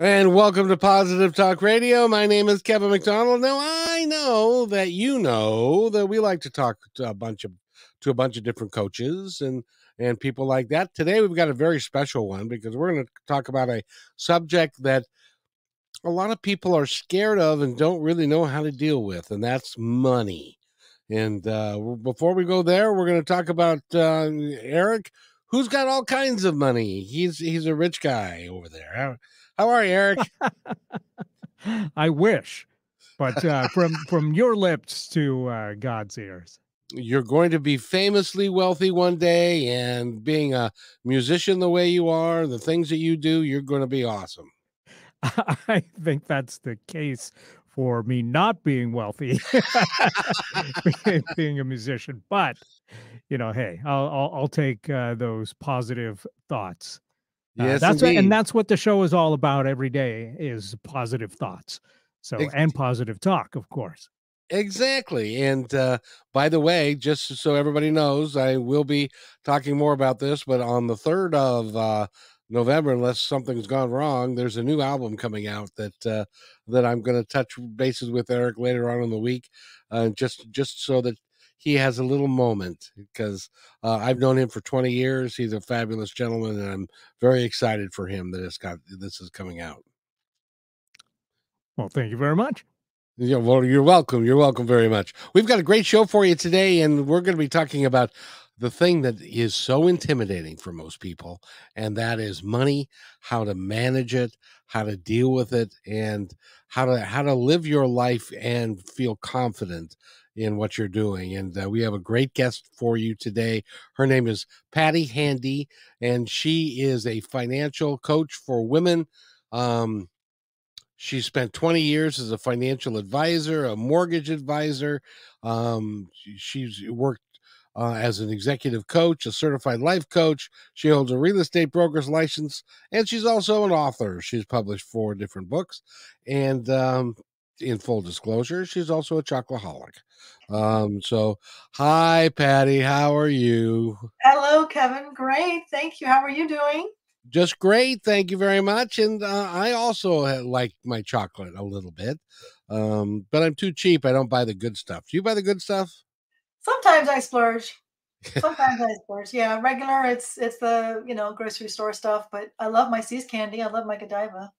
And welcome to Positive Talk Radio. My name is Kevin McDonald. Now I know that you know that we like to talk to a bunch of to a bunch of different coaches and and people like that. Today we've got a very special one because we're going to talk about a subject that a lot of people are scared of and don't really know how to deal with, and that's money. And uh, before we go there, we're going to talk about uh, Eric, who's got all kinds of money. He's he's a rich guy over there. How are you, Eric? I wish, but uh, from from your lips to uh, God's ears. You're going to be famously wealthy one day, and being a musician the way you are, the things that you do, you're going to be awesome. I think that's the case for me not being wealthy, being a musician. But you know, hey, I'll I'll, I'll take uh, those positive thoughts. Uh, yes, that's what, and that's what the show is all about every day is positive thoughts. So Ex- and positive talk, of course. Exactly. And uh, by the way, just so everybody knows, I will be talking more about this, but on the 3rd of uh, November, unless something's gone wrong, there's a new album coming out that uh, that I'm going to touch bases with Eric later on in the week, uh, just just so that he has a little moment because uh, I've known him for 20 years. He's a fabulous gentleman, and I'm very excited for him that it's got this is coming out. Well, thank you very much. Yeah, well, you're welcome. You're welcome very much. We've got a great show for you today, and we're going to be talking about the thing that is so intimidating for most people, and that is money, how to manage it, how to deal with it, and how to how to live your life and feel confident in what you're doing. And uh, we have a great guest for you today. Her name is Patti Handy, and she is a financial coach for women. Um, she spent 20 years as a financial advisor, a mortgage advisor. Um, she's worked uh, as an executive coach, a certified life coach. She holds a real estate broker's license, and she's also an author. She's published four different books, and um, in full disclosure, she's also a chocoholic. Um, so hi Patti, how are you? Hello, Kevin. Great. Thank you. How are you doing? Just great. Thank you very much. And uh, I also like my chocolate a little bit. Um, but I'm too cheap. I don't buy the good stuff. Do you buy the good stuff? Sometimes I splurge. Sometimes I splurge. Yeah, regular. It's it's the you know grocery store stuff. But I love my See's candy. I love my Godiva.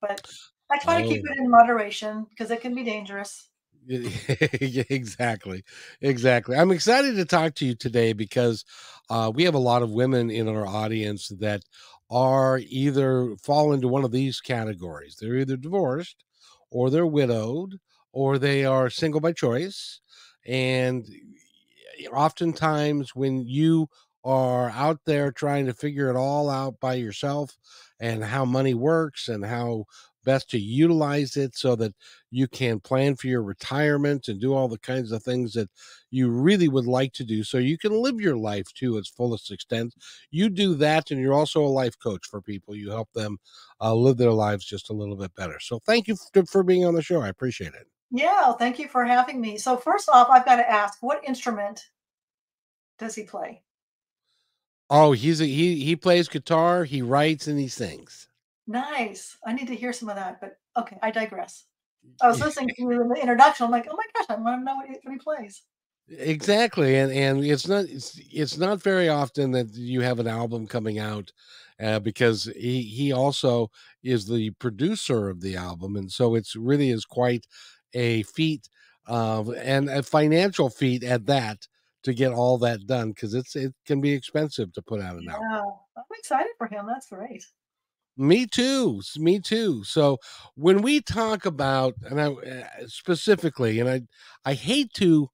But I try oh. to keep oh. it in moderation because it can be dangerous. exactly exactly i'm excited to talk to you today because uh, we have a lot of women in our audience that are either fall into one of these categories they're either divorced or they're widowed or they are single by choice and oftentimes when you are out there trying to figure it all out by yourself and how money works and how best to utilize it so that you can plan for your retirement and do all the kinds of things that you really would like to do so you can live your life to its fullest extent. You do that, and you're also a life coach for people. You help them uh, live their lives just a little bit better. So thank you for, for being on the show. I appreciate it. Yeah, thank you for having me. So, first off, I've got to ask what instrument does he play? Oh, he's a, he he plays guitar, he writes and he sings. Nice. I need to hear some of that, but okay, I digress. I was listening to you in the introduction. I'm like, oh my gosh, I want to know what he, plays. Exactly, and and it's not it's, it's not very often that you have an album coming out uh, because he he also is the producer of the album, and so it's really is quite a feat uh, and a financial feat at that to get all that done because it's it can be expensive to put out an yeah, album. I'm excited for him. That's great. Me too. Me too. So when we talk about, and I uh, specifically, and I, I hate to,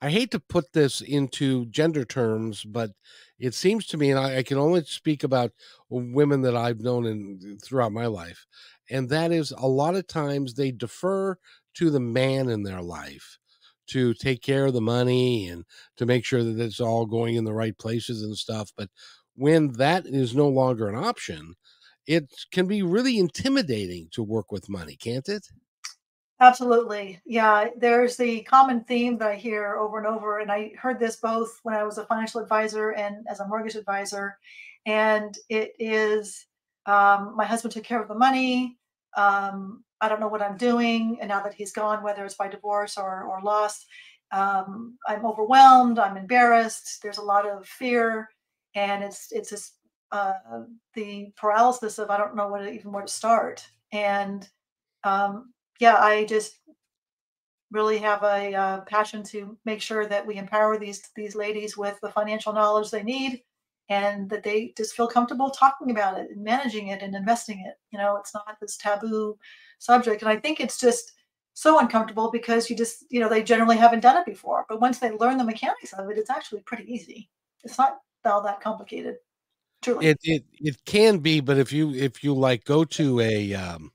I hate to put this into gender terms, but it seems to me, and I, I can only speak about women that I've known in throughout my life, and that is a lot of times they defer to the man in their life to take care of the money and to make sure that it's all going in the right places and stuff. But when that is no longer an option, it can be really intimidating to work with money, can't it? Absolutely. Yeah. There's the common theme that I hear over and over. And I heard this both when I was a financial advisor and as a mortgage advisor. And it is um, my husband took care of the money. Um, I don't know what I'm doing. And now that he's gone, whether it's by divorce or, or loss, um, I'm overwhelmed. I'm embarrassed. There's a lot of fear. And it's, it's just uh, the paralysis of I don't know what even where to start. And um, yeah, I just really have a uh, passion to make sure that we empower these these ladies with the financial knowledge they need and that they just feel comfortable talking about it and managing it and investing it. You know it's not this taboo subject. And i think it's just so uncomfortable because you just you know they generally haven't done it before. But once they learn the mechanics of it it's actually pretty easy. It's not all that complicated truly it it, it can be but if you if you like go to a um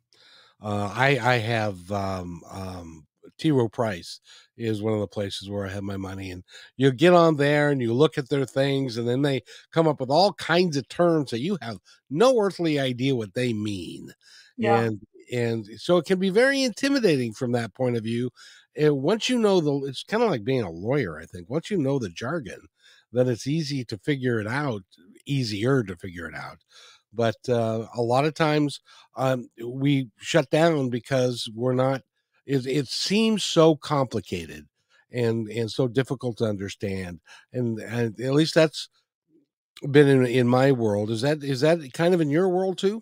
uh, I I have um, um, T. Rowe Price is one of the places where I have my money, and you get on there and you look at their things, and then they come up with all kinds of terms that you have no earthly idea what they mean, yeah. and and so it can be very intimidating from that point of view. And once you know the, it's kind of like being a lawyer. I think once you know the jargon, then it's easy to figure it out, easier to figure it out. But uh, a lot of times um, we shut down because we're not it, it seems so complicated and and so difficult to understand. And, and at least that's been in, in my world. Is that is that kind of in your world too?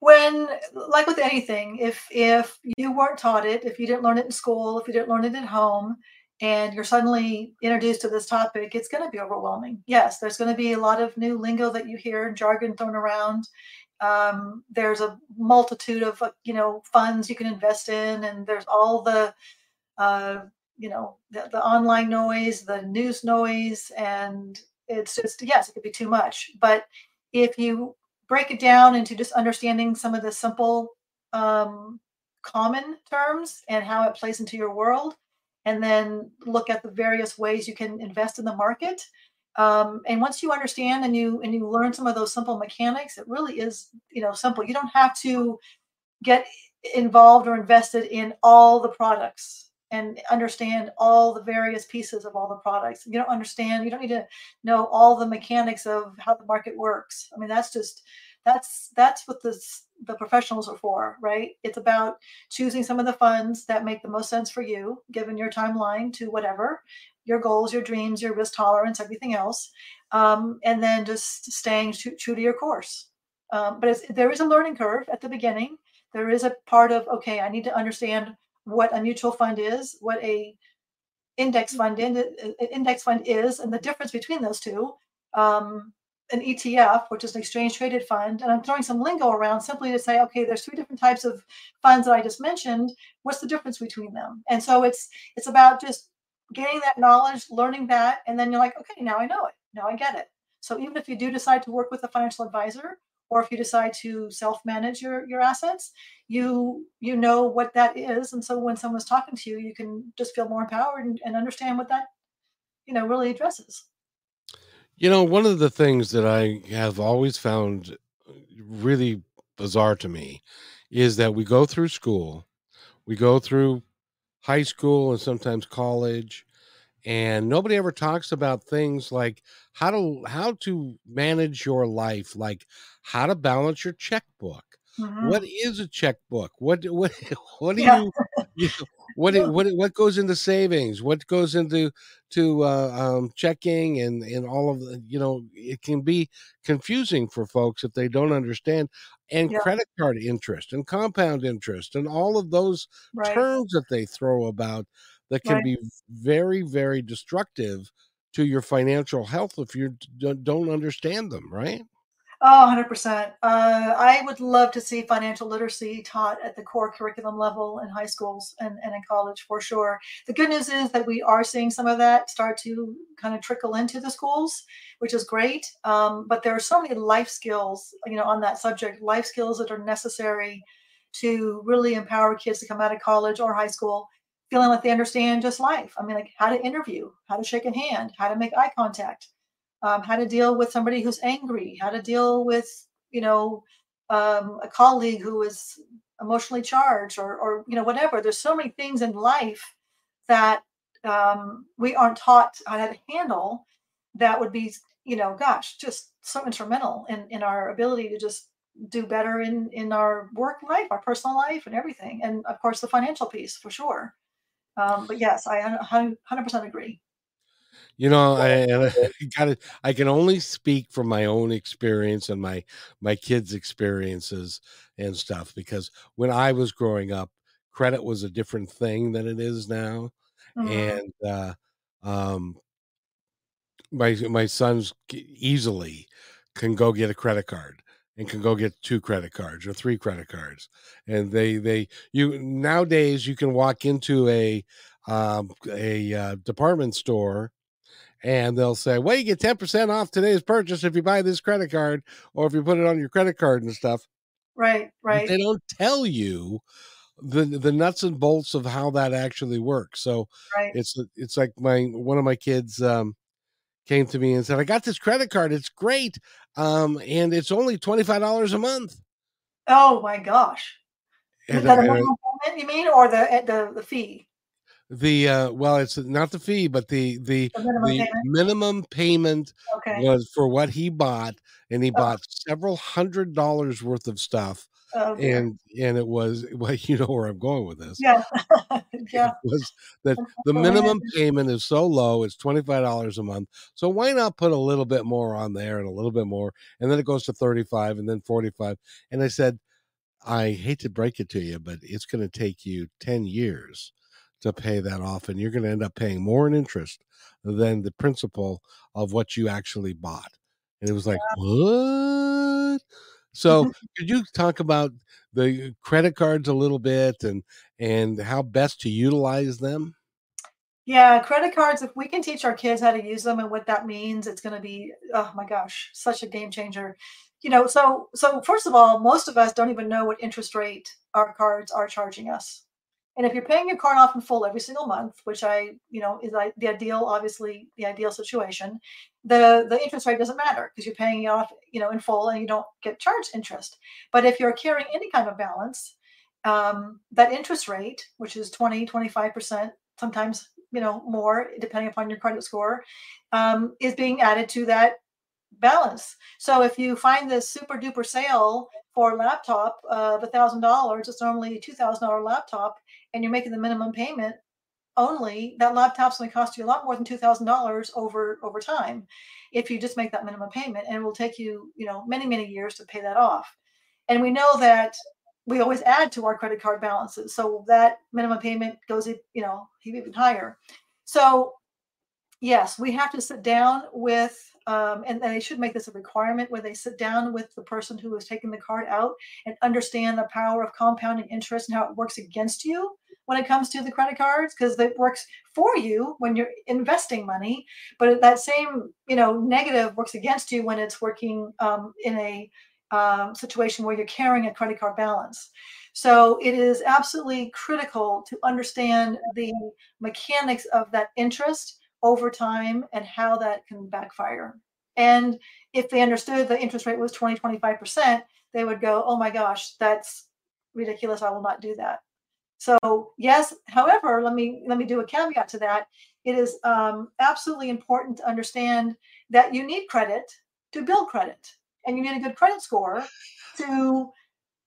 When like with anything if if you weren't taught it if you didn't learn it in school if you didn't learn it at home and you're suddenly introduced to this topic, it's going to be overwhelming. Yes, there's going to be a lot of new lingo that you hear and jargon thrown around. Um, there's a multitude of uh, you know funds you can invest in, and there's all the uh, you know the, the online noise, the news noise, and it's just yes, it could be too much. But if you break it down into just understanding some of the simple um, common terms and how it plays into your world and then look at the various ways you can invest in the market. Um, and once you understand and you and you learn some of those simple mechanics, it really is you know simple. You don't have to get involved or invested in all the products and understand all the various pieces of all the products. You don't understand. You don't need to know all the mechanics of how the market works. I mean, that's just that's that's what the the professionals are for, right? It's about choosing some of the funds that make the most sense for you, given your timeline to whatever your goals, your dreams, your risk tolerance, everything else, um, and then just staying true, true to your course. Um, but there is a learning curve at the beginning. There is a part of okay, I need to understand what a mutual fund is, what a index fund in, index fund is, and the difference between those two. Um, an ETF, which is an exchange traded fund, and I'm throwing some lingo around simply to say, okay, there's three different types of funds that I just mentioned. What's the difference between them? And so it's it's about just gaining that knowledge, learning that, and then you're like, okay, now I know it. Now I get it. So even if you do decide to work with a financial advisor, or if you decide to self-manage your your assets, you you know what that is, and so when someone's talking to you, you can just feel more empowered and, and understand what that you know really addresses. You know, one of the things that I have always found really bizarre to me is that we go through school, we go through high school and sometimes college, and nobody ever talks about things like how to how to manage your life, like how to balance your checkbook. Mm-hmm. What is a checkbook? What what what do yeah. you, you what it, what what goes into savings what goes into to uh, um, checking and and all of the you know it can be confusing for folks if they don't understand and yeah. credit card interest and compound interest and all of those right. terms that they throw about that can right. be very very destructive to your financial health if you don't understand them right Oh, 100%. Uh, I would love to see financial literacy taught at the core curriculum level in high schools and, and in college for sure. The good news is that we are seeing some of that start to kind of trickle into the schools, which is great. Um, but there are so many life skills, you know, on that subject, life skills that are necessary to really empower kids to come out of college or high school feeling like they understand just life. I mean, like how to interview, how to shake a hand, how to make eye contact, um, how to deal with somebody who's angry, how to deal with, you know, um, a colleague who is emotionally charged or, or, you know, whatever. There's so many things in life that um, we aren't taught how to handle that would be, you know, gosh, just so instrumental in, in our ability to just do better in in our work life, our personal life, and everything, and of course the financial piece for sure. Um, but yes, I 100% agree. You know, I, I got it. I can only speak from my own experience and my my kids' experiences and stuff because when I was growing up, credit was a different thing than it is now, mm-hmm. and uh, um, my my sons easily can go get a credit card and can go get two credit cards or three credit cards and they they you nowadays you can walk into a um, a uh, department store and they'll say well you get 10% off today's purchase if you buy this credit card or if you put it on your credit card and stuff right right they don't tell you the the nuts and bolts of how that actually works so right. it's it's like my one of my kids um came to me and said, I got this credit card. It's great. Um, and it's only $25 a month. Oh my gosh. And, Is that a payment, you mean, or the, eh, the, the fee? The uh well, it's not the fee, but the the, the minimum the payment, minimum payment okay. was for what he bought, and he oh. bought several hundred dollars worth of stuff Oh, and and it was well, you know where I'm going with this. Yeah, yeah. It was that the minimum payment is so low; it's twenty five dollars a month. So why not put a little bit more on there and a little bit more, and then it goes to thirty five and then forty five. And I said, I hate to break it to you, but it's going to take you ten years to pay that off, and you're going to end up paying more in interest than the principal of what you actually bought. And it was like, yeah. what? So could you talk about the credit cards a little bit and and how best to utilize them? Yeah, credit cards, if we can teach our kids how to use them and what that means, it's going to be oh my gosh, such a game changer. You know, so so first of all, most of us don't even know what interest rate our cards are charging us. And if you're paying your card off in full every single month, which I, you know, is like the ideal, obviously the ideal situation, the the interest rate doesn't matter because you're paying it off, you know, in full and you don't get charged interest. But if you're carrying any kind of balance, um, that interest rate, which is 20, 25%, sometimes, you know, more depending upon your credit score, um, is being added to that balance. So if you find this super duper sale for a laptop of a thousand dollars, it's normally a two thousand dollar laptop, and you're making the minimum payment only, that laptop's going to cost you a lot more than two thousand dollars over over time, if you just make that minimum payment, and it will take you, you know, many many years to pay that off. And we know that we always add to our credit card balances, so that minimum payment goes, you know, even higher. So yes, we have to sit down with um, and, they should make this a requirement where they sit down with the person who is taking the card out and understand the power of compounding interest and how it works against you when it comes to the credit cards because it works for you when you're investing money but that same you know negative works against you when it's working um, in a um, situation where you're carrying a credit card balance so it is absolutely critical to understand the mechanics of that interest over time and how that can backfire. And if they understood the interest rate was 20, 25%, they would go, oh my gosh, that's ridiculous. I will not do that. So yes, however, let me let me do a caveat to that. It is um, absolutely important to understand that you need credit to build credit, and you need a good credit score to,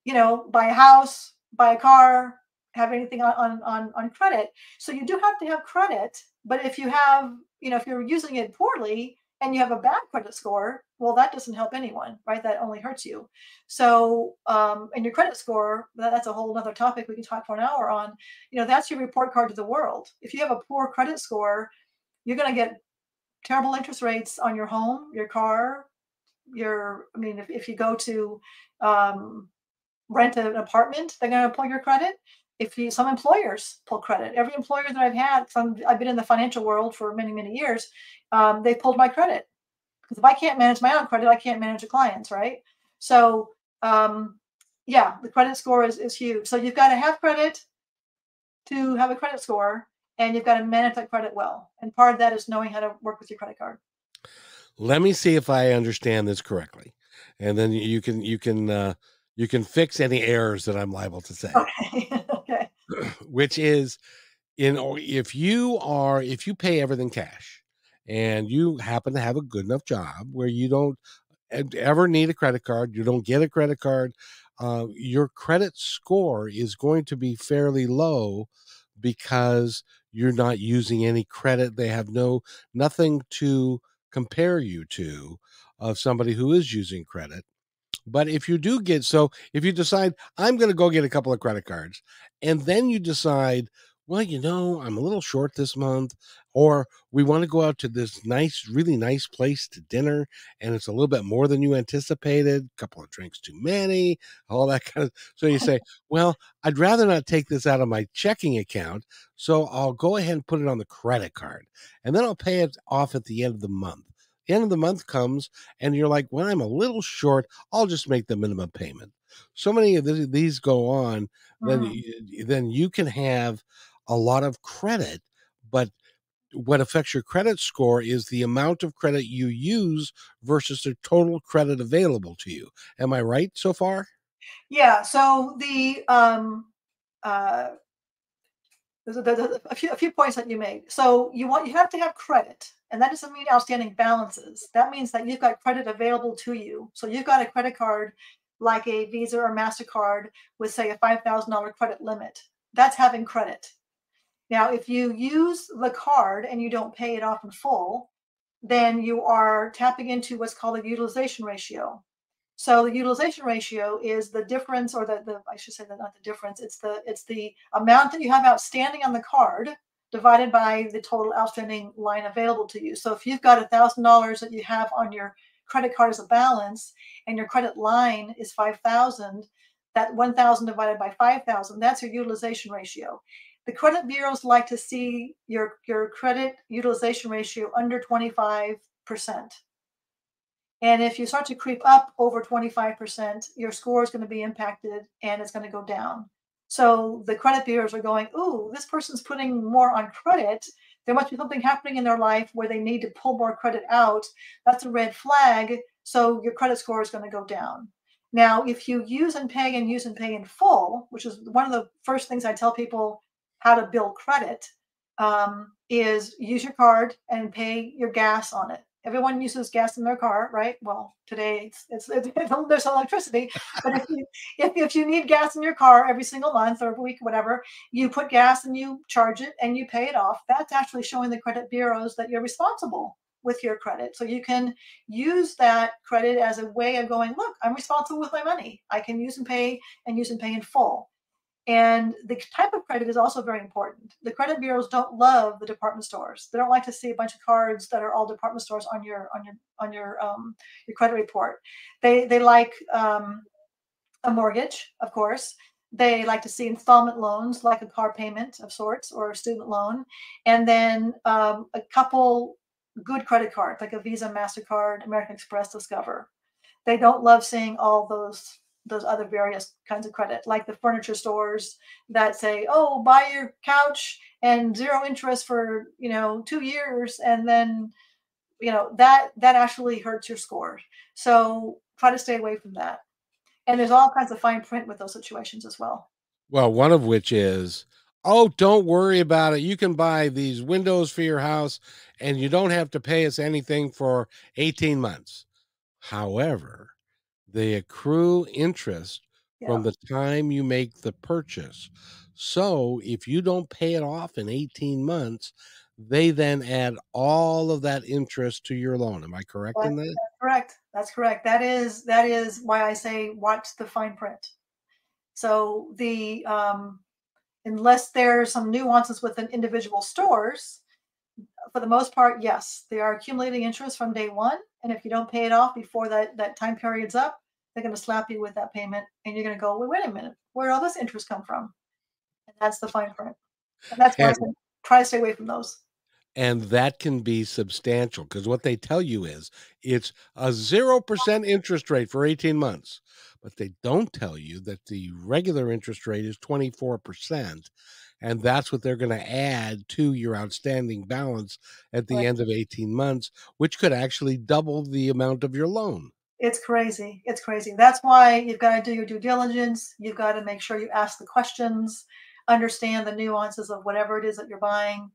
you know, buy a house, buy a car, have anything on on on credit. So you do have to have credit but if you have, you know, if you're using it poorly and you have a bad credit score, well, that doesn't help anyone, right? That only hurts you. So, um, and your credit score, that, that's a whole other topic we can talk for an hour on. You know, that's your report card to the world. If you have a poor credit score, you're going to get terrible interest rates on your home, your car, your, I mean, if, if you go to um, rent an apartment, they're going to pull your credit if you some employers pull credit every employer that i've had some i've been in the financial world for many many years um, they pulled my credit because if i can't manage my own credit i can't manage the clients right so um, yeah, the credit score is, is huge. So you've got to have credit to have a credit score, and you've got to manage that credit well. And part of that is knowing how to work with your credit card. Let me see if I understand this correctly, and then you can you can uh, you can fix any errors that I'm liable to say. Okay. Which is, in if you are if you pay everything cash, and you happen to have a good enough job where you don't ever need a credit card, you don't get a credit card, uh, your credit score is going to be fairly low because you're not using any credit. They have no nothing to compare you to of somebody who is using credit. But if you do get so, if you decide I'm going to go get a couple of credit cards, and then you decide, well, you know, I'm a little short this month, or we want to go out to this nice, really nice place to dinner, and it's a little bit more than you anticipated, a couple of drinks too many, all that kind of. So you say, well, I'd rather not take this out of my checking account, so I'll go ahead and put it on the credit card, and then I'll pay it off at the end of the month. The end of the month comes, and you're like, when I'm a little short, I'll just make the minimum payment. So many of these go on, then mm. then you can have a lot of credit, but what affects your credit score is the amount of credit you use versus the total credit available to you. Am I right so far? Yeah. So the um, uh, there's a, there's a, few, a few points that you made. So you want you have to have credit, and that doesn't mean outstanding balances. That means that you've got credit available to you. So you've got a credit card like a Visa or Mastercard with say a five thousand dollar credit limit. That's having credit. Now, if you use the card and you don't pay it off in full, then you are tapping into what's called a utilization ratio. So the utilization ratio is the difference, or the, the I should say that not the difference. It's the it's the amount that you have outstanding on the card divided by the total outstanding line available to you. So if you've got thousand dollars that you have on your credit card as a balance, and your credit line is five thousand, that one thousand divided by five thousand, that's your utilization ratio the credit bureaus like to see your, your credit utilization ratio under 25%. And if you start to creep up over 25%, your score is going to be impacted and it's going to go down. So the credit bureaus are going, ooh, this person's putting more on credit. There must be something happening in their life where they need to pull more credit out. That's a red flag. So your credit score is going to go down. Now, if you use and pay and use and pay in full, which is one of the first things I tell people how to build credit um, is use your card and pay your gas on it. Everyone uses gas in their car, right? Well, today it's, it's, it's there's electricity, but if you if, if you need gas in your car every single month or week, whatever, you put gas and you charge it and you pay it off. That's actually showing the credit bureaus that you're responsible with your credit. So you can use that credit as a way of going, look, I'm responsible with my money. I can use and pay and use and pay in full. And the type of credit is also very important. The credit bureaus don't love the department stores. They don't like to see a bunch of cards that are all department stores on your on your on your um, your credit report. They they like um, a mortgage, of course. They like to see installment loans, like a car payment of sorts or a student loan, and then um, a couple good credit cards, like a Visa, Mastercard, American Express, Discover. They don't love seeing all those those other various kinds of credit, like the furniture stores that say, "Oh, buy your couch and zero interest for you know two years," and then you know that that actually hurts your score. So try to stay away from that. And there's all kinds of fine print with those situations as well. Well, one of which is, oh, don't worry about it. You can buy these windows for your house, and you don't have to pay us anything for 18 months. However, they accrue interest yeah. from the time you make the purchase. So if you don't pay it off in 18 months, they then add all of that interest to your loan. Am I correct that's, in that? That's correct. That's correct. That is that is why I say watch the fine print. So the um, unless there's some nuances within individual stores, for the most part, yes, they are accumulating interest from day one. And if you don't pay it off before that, that time period's up, they're going to slap you with that payment. And you're going to go, wait, wait a minute, where all this interest come from? And that's the fine print. And that's why and, I try to stay away from those. And that can be substantial because what they tell you is it's a 0% interest rate for 18 months. but they don't tell you that the regular interest rate is 24%. And that's what they're going to add to your outstanding balance at the right. end of 18 months, which could actually double the amount of your loan. It's crazy. It's crazy. That's why you've got to do your due diligence. You've got to make sure you ask the questions, understand the nuances of whatever it is that you're buying,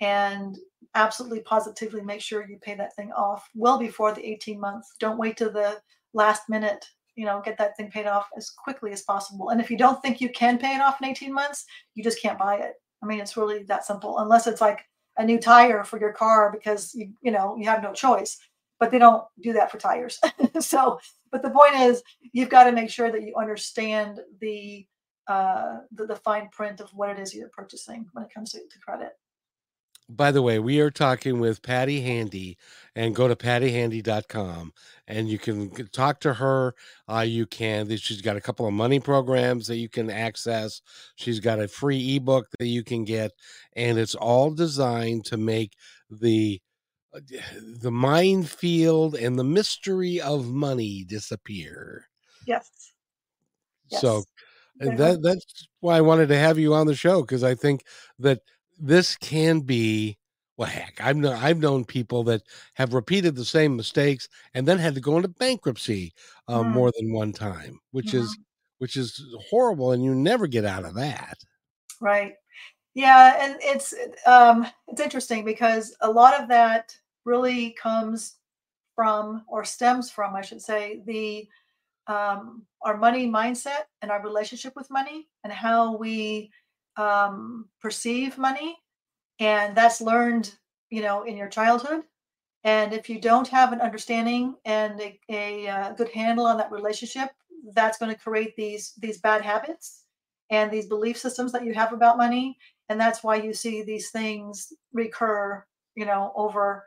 and absolutely positively make sure you pay that thing off well before the 18 months. Don't wait to the last minute you know get that thing paid off as quickly as possible. And if you don't think you can pay it off in 18 months you just can't buy it. I mean it's really that simple unless it's like a new tire for your car because you you know you have no choice. But they don't do that for tires. So but the point is you've got to make sure that you understand the uh the, the fine print of what it is you're purchasing when it comes to, to credit by the way, we are talking with Patti Handy and go to pattihandy.com and you can talk to her. Uh, you can, she's got a couple of money programs that you can access. She's got a free ebook that you can get, and it's all designed to make the uh, the minefield and the mystery of money disappear. Yes. yes. So that that's why I wanted to have you on the show because I think that this can be well heck i've known i've known people that have repeated the same mistakes and then had to go into bankruptcy uh, mm. more than one time which is mm-hmm. which is horrible and you never get out of that right yeah and it's um it's interesting because a lot of that really comes from or stems from i should say the um our money mindset and our relationship with money and how we um, perceive money, and that's learned, you know, in your childhood. And if you don't have an understanding and a, a, a uh, good handle on that relationship, that's going to create these these bad habits and these belief systems that you have about money, and that's why you see these things recur, you know, over.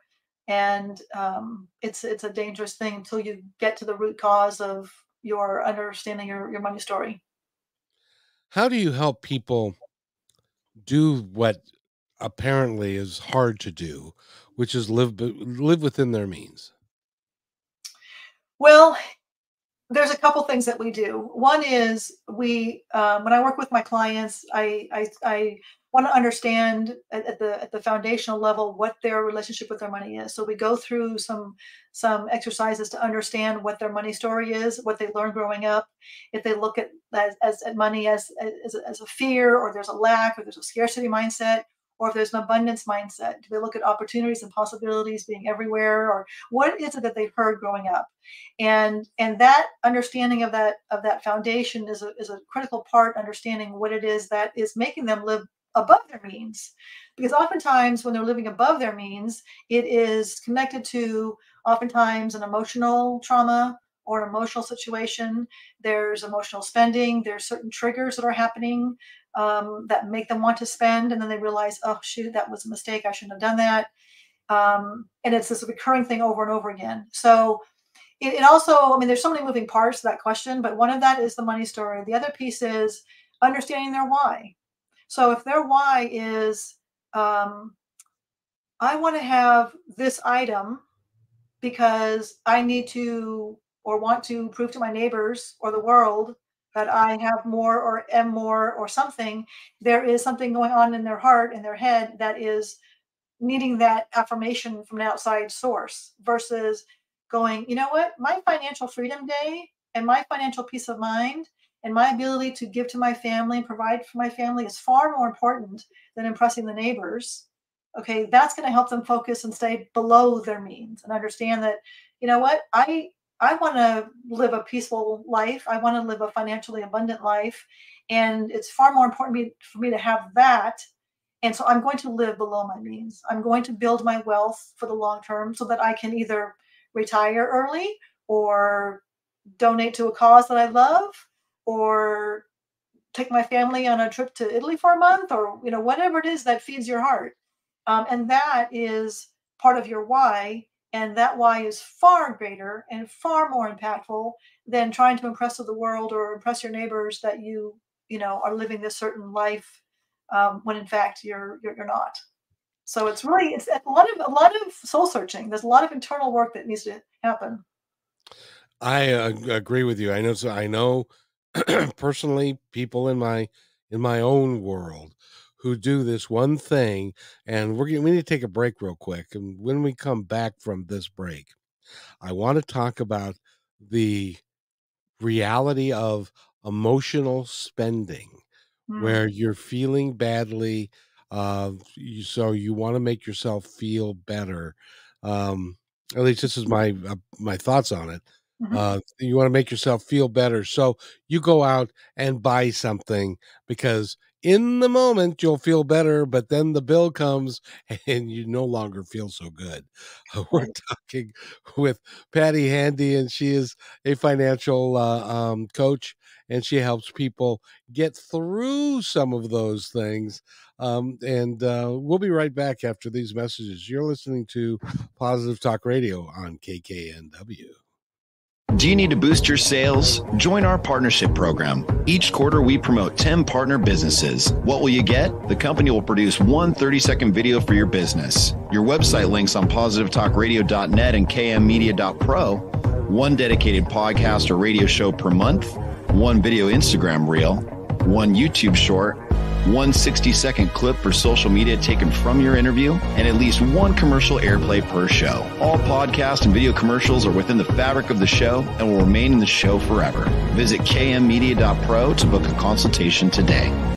And um, it's it's a dangerous thing until you get to the root cause of your understanding your, your money story. How do you help people do what apparently is hard to do, which is live live within their means? Well, there's a couple things that we do. One is we, um, when I work with my clients, I I, I want to understand at, at, the at the foundational level what their relationship with their money is. So we go through some some exercises to understand what their money story is, what they learned growing up. If they look at as, as at money as, as as a fear, or there's a lack, or there's a scarcity mindset, or if there's an abundance mindset do they look at opportunities and possibilities being everywhere or what is it that they've heard growing up and and that understanding of that of that foundation is a, is a critical part understanding what it is that is making them live above their means. Because oftentimes, when they're living above their means, it is connected to oftentimes an emotional trauma or emotional situation. There's emotional spending. There's certain triggers that are happening um, that make them want to spend, and then they realize, oh shoot, that was a mistake. I shouldn't have done that. Um, and it's this recurring thing over and over again. So it, it, also, I mean, there's so many moving parts to that question, but one of that is the money story. The other piece is understanding their why. So if their why is, um, I want to have this item because I need to or want to prove to my neighbors or the world that I have more or am more or something, there is something going on in their heart, in their head that is needing that affirmation from an outside source versus going, you know what, my financial freedom day and my financial peace of mind and my ability to give to my family and provide for my family is far more important than impressing the neighbors. Okay that's going to help them focus and stay below their means and understand that you know what i i want to live a peaceful life. I want to live a financially abundant life. And it's far more important for me to have that. And so i'm going to live below my means. I'm going to build my wealth for the long term so that i can either retire early or donate to a cause that i love or take my family on a trip to Italy for a month or you know whatever it is that feeds your heart um, and that is part of your why and that why is far greater and far more impactful than trying to impress the world or impress your neighbors that you you know are living this certain life um, when in fact you're, you're you're not so it's really it's a lot of a lot of soul searching there's a lot of internal work that needs to happen I uh, agree with you. I know. So I know personally people in my in my own world who do this one thing, and we're we need to take a break real quick. And when we come back from this break, I want to talk about the reality of emotional spending, mm. where you're feeling badly, uh, you, so you want to make yourself feel better. Um, at least this is my uh, my thoughts on it. Mm-hmm. Uh, you want to make yourself feel better, so you go out and buy something because in the moment you'll feel better, but then the bill comes and you no longer feel so good. We're talking with Patti Handy, and she is a financial uh, um, coach, and she helps people get through some of those things. Um, and uh, we'll be right back after these messages. You're listening to Positive Talk Radio on KKNW. Do you need to boost your sales? Join our partnership program. Each quarter, we promote 10 partner businesses. What will you get? The company will produce one 30 second video for your business. Your website links on positivetalkradio.net and kmmedia.pro. One dedicated podcast or radio show per month. One video Instagram reel. One YouTube short one 60 second clip for social media taken from your interview, and at least one commercial airplay per show. All podcast and video commercials are within the fabric of the show and will remain in the show forever. Visit kmmedia.pro to book a consultation today.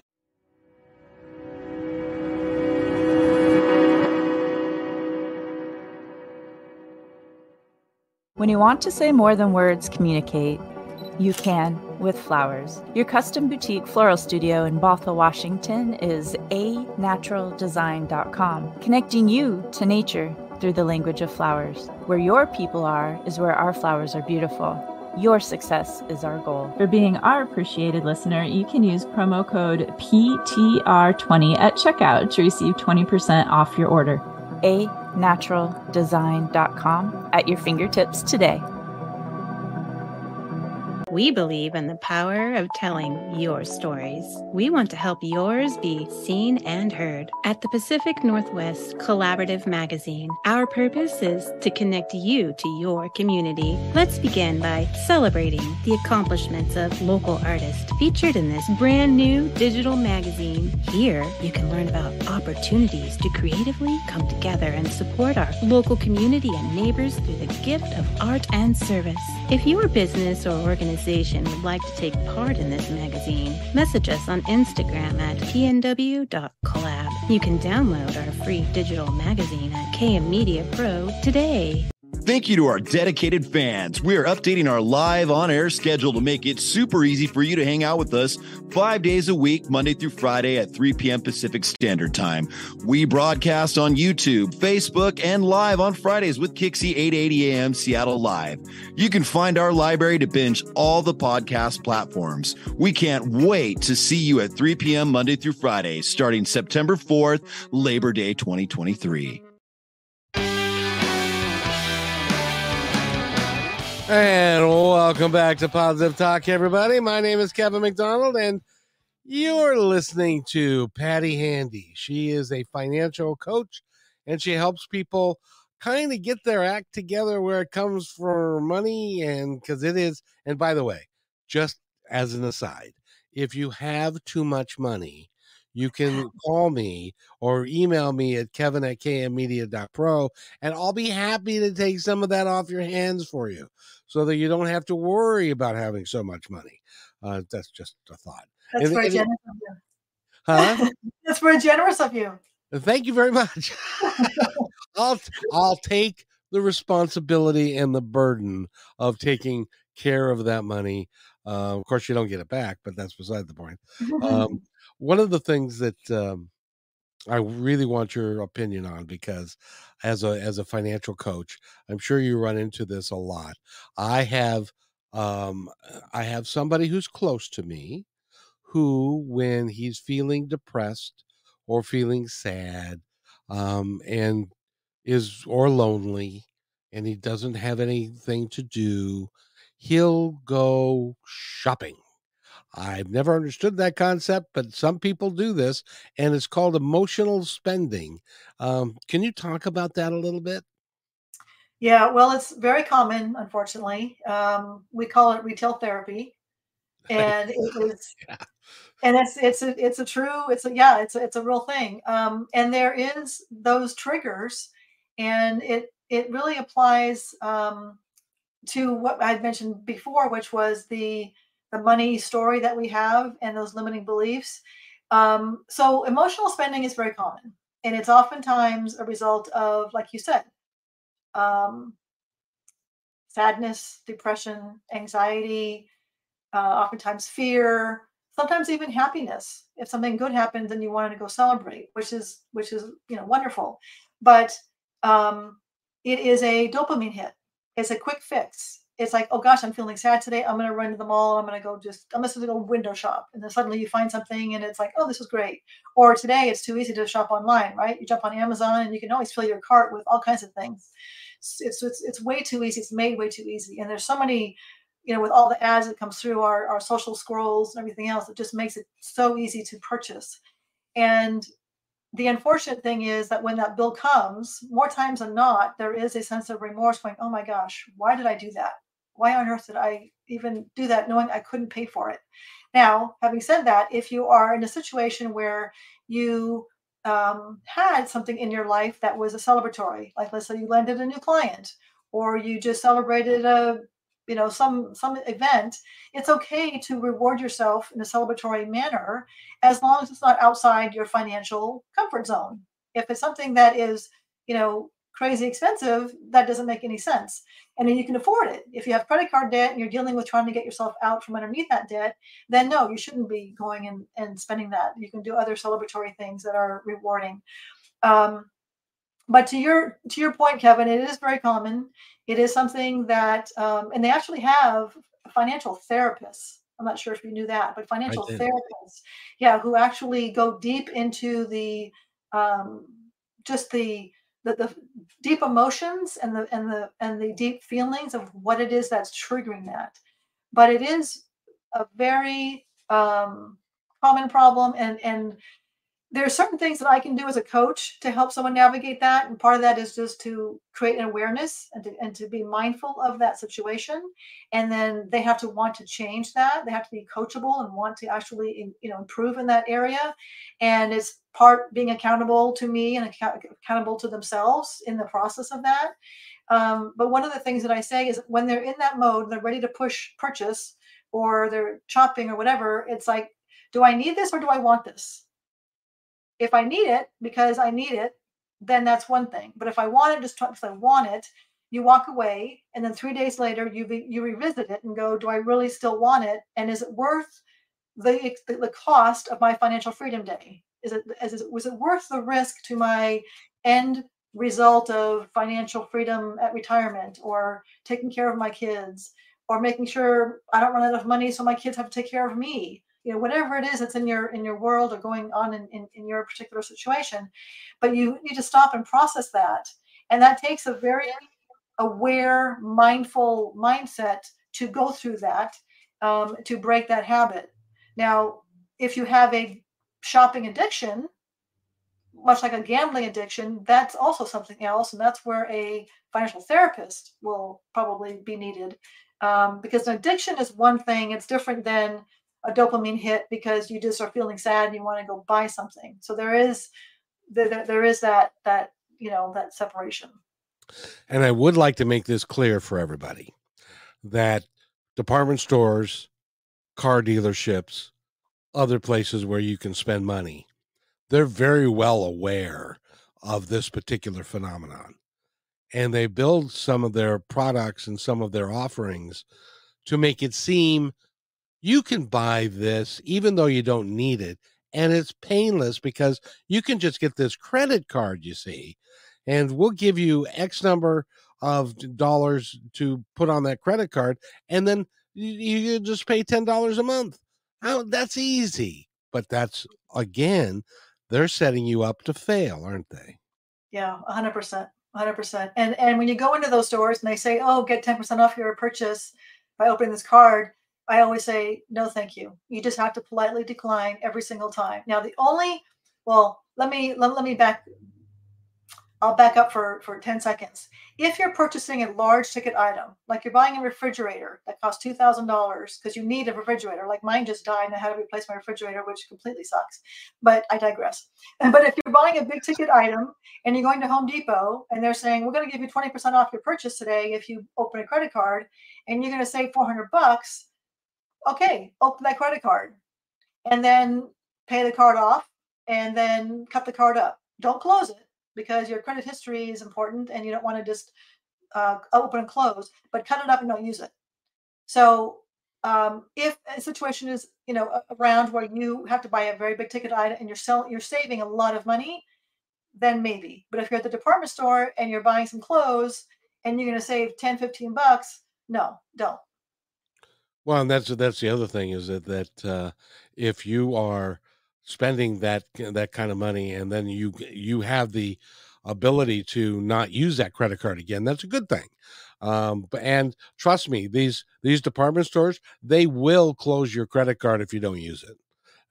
When you want to say more than words communicate, you can with flowers. Your custom boutique floral studio in Bothell, Washington is anaturaldesign.com, connecting you to nature through the language of flowers. Where your people are is where our flowers are beautiful. Your success is our goal. For being our appreciated listener, you can use promo code PTR20 at checkout to receive 20% off your order. anaturaldesign.com at your fingertips today. We believe in the power of telling your stories. We want to help yours be seen and heard. At the Pacific Northwest Collaborative Magazine, our purpose is to connect you to your community. Let's begin by celebrating the accomplishments of local artists featured in this brand new digital magazine. Here, you can learn about opportunities to creatively come together and support our local community and neighbors through the gift of art and service. If your business or organization organization would like to take part in this magazine, message us on Instagram at pnw.collab. You can download our free digital magazine at KM Media Pro today. Thank you to our dedicated fans. We are updating our live on air schedule to make it super easy for you to hang out with us five days a week, Monday through Friday at 3 p.m. Pacific Standard Time. We broadcast on YouTube, Facebook, and live on Fridays with Kixie 880 a.m. Seattle Live. You can find our library to binge all the podcast platforms. We can't wait to see you at 3 p.m. Monday through Friday, starting September 4th, Labor Day 2023. And welcome back to Positive Talk, everybody. My name is Kevin McDonald, and you're listening to Patti Handy. She is a financial coach, and she helps people kind of get their act together where it comes for money. And because it is, and by the way, just as an aside, if you have too much money, you can call me or email me at kevin at kmmedia.pro and I'll be happy to take some of that off your hands for you so that you don't have to worry about having so much money. Uh, that's just a thought. That's and, very and, generous of you. Huh? that's very generous of you. Thank you very much. I'll I'll take the responsibility and the burden of taking care of that money. Uh, of course, you don't get it back, but that's beside the point. Um, one of the things that um, I really want your opinion on because as a as a financial coach, I'm sure you run into this a lot. I have um I have somebody who's close to me who when he's feeling depressed or feeling sad um and is or lonely and he doesn't have anything to do, he'll go shopping I've never understood that concept, but some people do this, and it's called emotional spending. Um, can you talk about that a little bit? Yeah, well, it's very common, unfortunately. Um, we call it retail therapy, and it is, yeah. and it's it's a it's a true it's a yeah it's a, it's a real thing. Um, and there is those triggers, and it it really applies um, to what I'd mentioned before, which was the the money story that we have and those limiting beliefs. Um, so emotional spending is very common, and it's oftentimes a result of, like you said, um, sadness, depression, anxiety, uh, oftentimes fear, sometimes even happiness. If something good happens and you want to go celebrate, which is which is you know wonderful, but um, it is a dopamine hit. It's a quick fix. It's like, oh gosh, I'm feeling sad today. I'm gonna run to the mall. I'm gonna go just I'm just gonna go window shop, and then suddenly you find something, and it's like, oh, this is great. Or today it's too easy to shop online, right? You jump on Amazon, and you can always fill your cart with all kinds of things it's it's it's way too easy. It's made way too easy, and there's so many, you know, with all the ads that comes through our our social scrolls and everything else, it just makes it so easy to purchase. And the unfortunate thing is that when that bill comes, more times than not, there is a sense of remorse going, oh my gosh, why did I do that? Why on earth did I even do that knowing I couldn't pay for it? Now, having said that, if you are in a situation where you um, had something in your life that was a celebratory, like let's say you landed a new client or you just celebrated a you know some some event it's okay to reward yourself in a celebratory manner as long as it's not outside your financial comfort zone if it's something that is you know crazy expensive, that doesn't make any sense. And then you can afford it. If you have credit card debt and you're dealing with trying to get yourself out from underneath that debt, then no, you shouldn't be going and, and spending that. You can do other celebratory things that are rewarding. Um, but to your to your point, Kevin, it is very common. It is something that, um, and they actually have financial therapists. I'm not sure if you knew that, but financial therapists, yeah, who actually go deep into the um, just the the, the deep emotions and the and the and the deep feelings of what it is that's triggering that but it is a very um, common problem and and there are certain things that I can do as a coach to help someone navigate that. And part of that is just to create an awareness and to, and to be mindful of that situation. And then they have to want to change that. They have to be coachable and want to actually, you know, improve in that area. And it's part being accountable to me and account- accountable to themselves in the process of that. Um, but one of the things that I say is when they're in that mode, they're ready to push purchase or they're chopping or whatever, it's like, do I need this or do I want this? If I need it because I need it, then that's one thing. But if I want it just because I want it, you walk away, and then three days later you be, you revisit it and go, do I really still want it? And is it worth the the cost of my financial freedom day? Is it, is it was it worth the risk to my end result of financial freedom at retirement or taking care of my kids or making sure I don't run out of money so my kids have to take care of me? You know whatever it is that's in your in your world or going on in, in, in your particular situation but you need to stop and process that. And that takes a very aware mindful mindset to go through that um, to break that habit. Now if you have a shopping addiction much like a gambling addiction that's also something else and that's where a financial therapist will probably be needed. Um, because an addiction is one thing it's different than a dopamine hit because you just are feeling sad and you want to go buy something. So there is there, there is that that you know that separation. And I would like to make this clear for everybody that department stores, car dealerships, other places where you can spend money, they're very well aware of this particular phenomenon. And they build some of their products and some of their offerings to make it seem you can buy this even though you don't need it and it's painless because you can just get this credit card you see and we'll give you x number of dollars to put on that credit card and then you, you just pay $10 a month. Oh, that's easy but that's again they're setting you up to fail aren't they? Yeah 100% 100% and and when you go into those stores and they say oh get 10% off your purchase by opening this card I always say, no, thank you. You just have to politely decline every single time. Now, the only, well, let me, let, let me back, I'll back up for, for 10 seconds. If you're purchasing a large ticket item, like you're buying a refrigerator that costs $2,000 because you need a refrigerator, like mine just died and I had to replace my refrigerator, which completely sucks. But I digress. But if you're buying a big ticket item and you're going to Home Depot and they're saying, we're going to give you 20% off your purchase today if you open a credit card and you're going to save 400 bucks, okay, open that credit card and then pay the card off and then cut the card up. Don't close it because your credit history is important and you don't want to just uh, open and close, but cut it up and don't use it. So um, if a situation is you know around where you have to buy a very big ticket item and you're selling you're saving a lot of money, then maybe. But if you're at the department store and you're buying some clothes and you're going to save 10, 15 bucks, no, don't. Well, and that's that's the other thing is that that uh, if you are spending that that kind of money and then you you have the ability to not use that credit card again that's a good thing. Um and trust me these these department stores they will close your credit card if you don't use it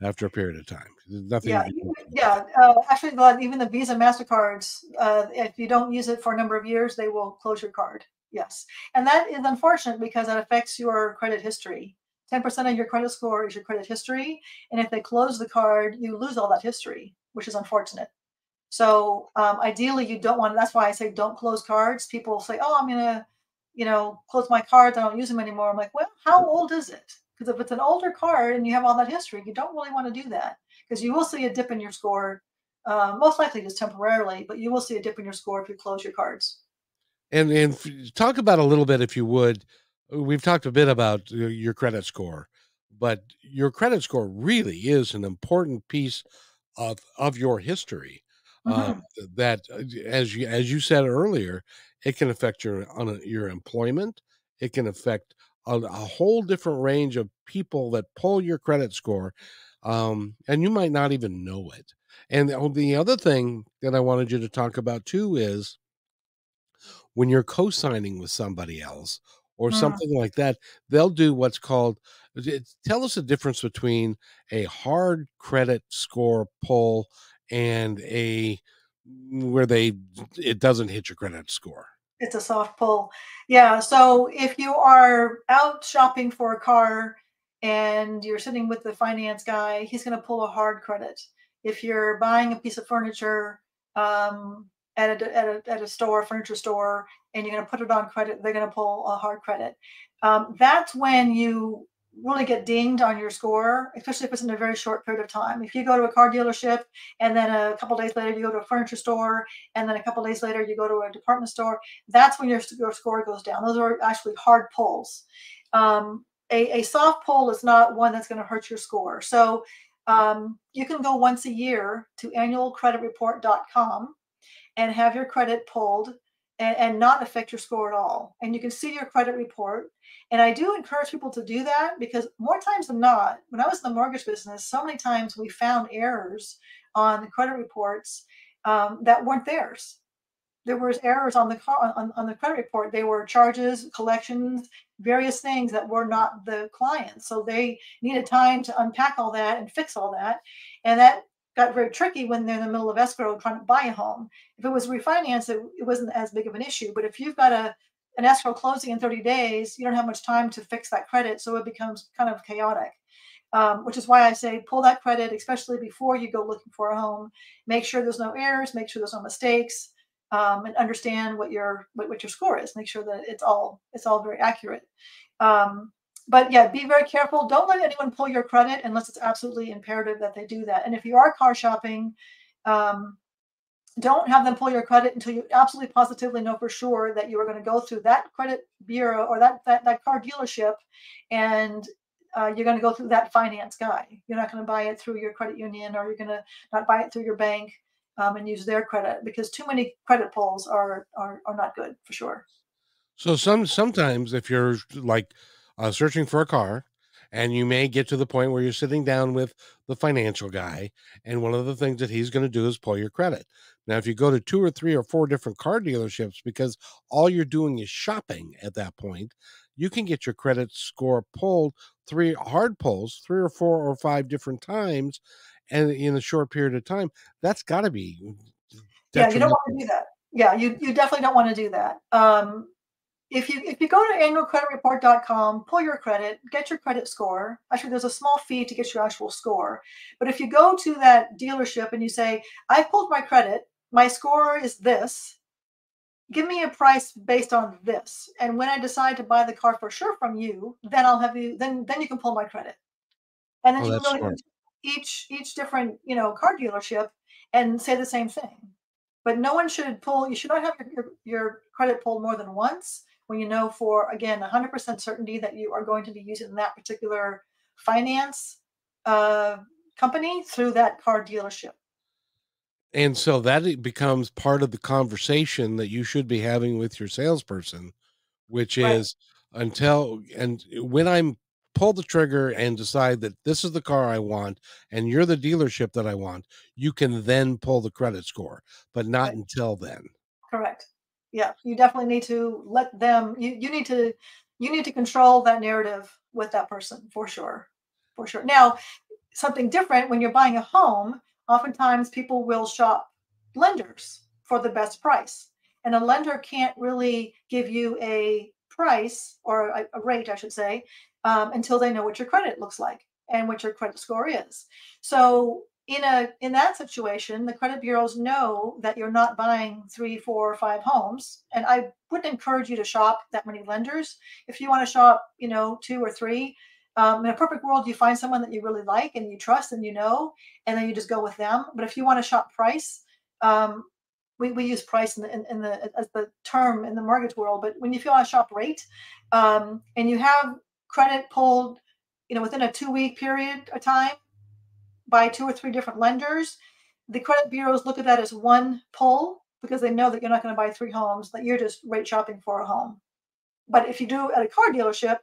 after a period of time. Nothing yeah yeah uh, actually even the visa mastercards uh, if you don't use it for a number of years they will close your card yes and that is unfortunate because it affects your credit history 10% of your credit score is your credit history. And if they close the card, you lose all that history, which is unfortunate. So um, ideally, you don't want. That's why I say don't close cards. People say, "Oh, I'm gonna, you know, close my cards. I don't use them anymore." I'm like, "Well, how old is it? Because if it's an older card and you have all that history, you don't really want to do that because you will see a dip in your score, uh, most likely just temporarily, but you will see a dip in your score if you close your cards." And and talk about a little bit, if you would, we've talked a bit about your credit score, but your credit score really is an important piece of of your history. Mm-hmm. Um, that, uh, as you as you said earlier, it can affect your on your employment. It can affect a, a, whole different range of people that pull your credit score, um, and you might not even know it. And the other thing that I wanted you to talk about too is when you're co-signing with somebody else or mm. something like that, they'll do what's called tell us the difference between a hard credit score pull and a where they it doesn't hit your credit score. It's a soft pull. Yeah, so if you are out shopping for a car and you're sitting with the finance guy, he's going to pull a hard credit. If you're buying a piece of furniture um, at a, at a, at a store, furniture store, and you're going to put it on credit, they're going to pull a hard credit. Um, that's when you really get dinged on your score, especially if it's in a very short period of time. If you go to a car dealership and then a couple days later you go to a furniture store and then a couple days later you go to a department store, that's when your, your score goes down. Those are actually hard pulls. Um, a, a soft pull is not one that's going to hurt your score. So um, you can go once a year to annualcreditreport.com and have your credit pulled and, and not affect your score at all. And you can see your credit report. And I do encourage people to do that because more times than not, when I was in the mortgage business, so many times we found errors on the credit reports um, that weren't theirs. There was errors on the car on, on the credit report. They were charges, collections, various things that were not the client. So they needed time to unpack all that and fix all that. And that got very tricky when they're in the middle of escrow trying to buy a home. If it was refinance, it, it wasn't as big of an issue. But if you've got a an escrow closing in 30 days, you don't have much time to fix that credit, so it becomes kind of chaotic. Um, which is why I say pull that credit, especially before you go looking for a home. Make sure there's no errors, make sure there's no mistakes, um, and understand what your what, what your score is. Make sure that it's all it's all very accurate. Um, but yeah, be very careful. Don't let anyone pull your credit unless it's absolutely imperative that they do that. And if you are car shopping, um, don't have them pull your credit until you absolutely positively know for sure that you are going to go through that credit bureau or that that, that car dealership and uh, you're going to go through that finance guy. You're not going to buy it through your credit union or you're going to not buy it through your bank um, and use their credit because too many credit pulls are, are are not good for sure. So some sometimes if you're like uh, searching for a car, and you may get to the point where you're sitting down with the financial guy, and one of the things that he's going to do is pull your credit. Now, if you go to two or three or four different car dealerships, because all you're doing is shopping at that point, you can get your credit score pulled three hard pulls, three or four or five different times, and in a short period of time. That's got to be yeah. You don't want to do that yeah, you you definitely don't want to do that. Um, if you if you go to annualcreditreport.com, pull your credit, get your credit score. Actually, there's a small fee to get your actual score. But if you go to that dealership and you say, "I pulled my credit, my score is this. Give me a price based on this." And when I decide to buy the car for sure from you, then I'll have you. Then then you can pull my credit. And then oh, you can go to each each different you know car dealership and say the same thing. But no one should pull. You should not have your, your, your credit pulled more than once when you know for again 100% certainty that you are going to be using that particular finance uh, company through that car dealership and so that becomes part of the conversation that you should be having with your salesperson which right. is until and when i'm pull the trigger and decide that this is the car i want and you're the dealership that i want you can then pull the credit score but not right. until then correct yeah you definitely need to let them you, you need to you need to control that narrative with that person for sure for sure. Now something different when you're buying a home oftentimes people will shop lenders for the best price and a lender can't really give you a price or a, a rate i should say um, until they know what your credit looks like and what your credit score is. So in a in that situation the credit bureaus know that you're not buying three four or five homes. And i wouldn't encourage you to shop that many lenders. If you want to shop you know two or three um, in a perfect world you find someone that you really like and you trust and you know and then you just go with them. But if you want to shop price um, we, we use price in the, in, in, the as the term in the mortgage world but when you feel on shop rate um, and you have credit pulled you know within a two week period of time by two or three different lenders, the credit bureaus look at that as one pull because they know that you're not going to buy three homes, that you're just rate shopping for a home. But if you do at a car dealership,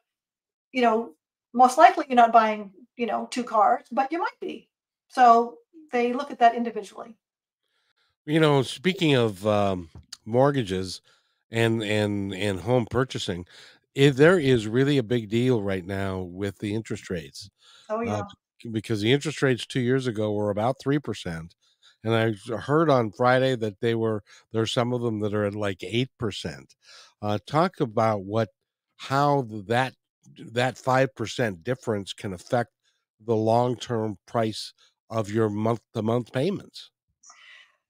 you know, most likely you're not buying, you know, two cars, but you might be. So they look at that individually. You know, speaking of um, mortgages and and and home purchasing, if there is really a big deal right now with the interest rates. Oh yeah. Uh, because the interest rates two years ago were about 3%. And I heard on Friday that they were, there's some of them that are at like 8%. Uh, talk about what, how that, that 5% difference can affect the long-term price of your month to month payments.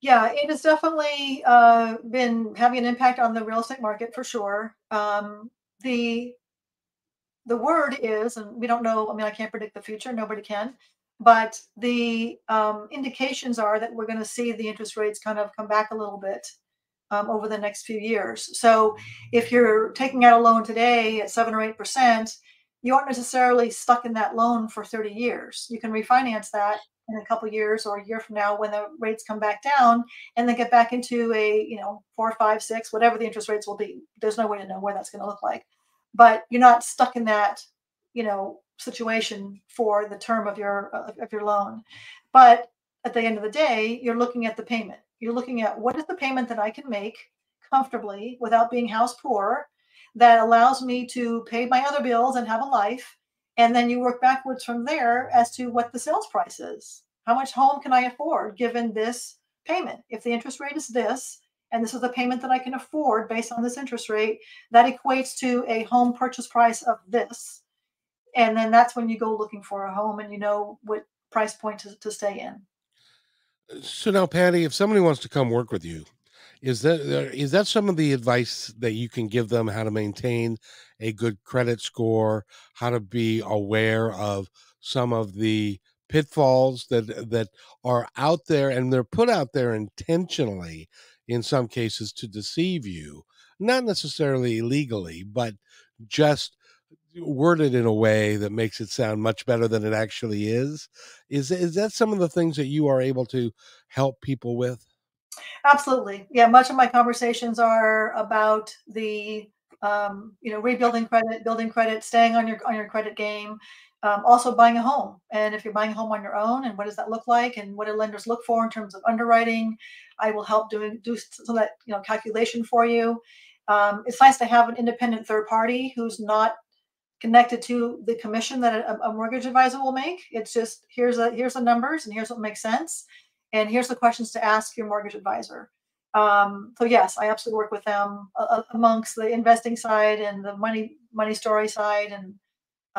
Yeah, it has definitely uh, been having an impact on the real estate market for sure. Um, the the word is, and we don't know, I mean, I can't predict the future, nobody can, but the um, indications are that we're going to see the interest rates kind of come back a little bit um, over the next few years. So if you're taking out a loan today at seven or eight percent, you aren't necessarily stuck in that loan for 30 years. You can refinance that in a couple years or a year from now when the rates come back down and then get back into a you know four five six whatever the interest rates will be there's no way to know where that's going to look like but you're not stuck in that, you know, situation for the term of your of your loan. But at the end of the day, you're looking at the payment. You're looking at what is the payment that I can make comfortably without being house poor that allows me to pay my other bills and have a life. And then you work backwards from there as to what the sales price is. How much home can I afford given this payment? If the interest rate is this, and this is the payment that I can afford based on this interest rate, that equates to a home purchase price of this. And then that's when you go looking for a home and you know what price point to, to stay in. So now, Patti, if somebody wants to come work with you, is that uh, that some of the advice that you can give them how to maintain a good credit score, how to be aware of some of the pitfalls that that are out there and they're put out there intentionally in some cases to deceive you, not necessarily illegally, but just worded in a way that makes it sound much better than it actually is. Is is that some of the things that you are able to help people with? Absolutely. Yeah, much of my conversations are about the um, you know rebuilding credit, building credit, staying on your on your credit game, um, also buying a home. And if you're buying a home on your own, and what does that look like, and what do lenders look for in terms of underwriting? I will help doing do some that you know calculation for you. Um, it's nice to have an independent third party who's not connected to the commission that a, a, mortgage advisor will make. It's just here's a here's the numbers and here's what makes sense, and here's the questions to ask your mortgage advisor. Um, so yes, I absolutely work with them uh, amongst the investing side and the money money story side, and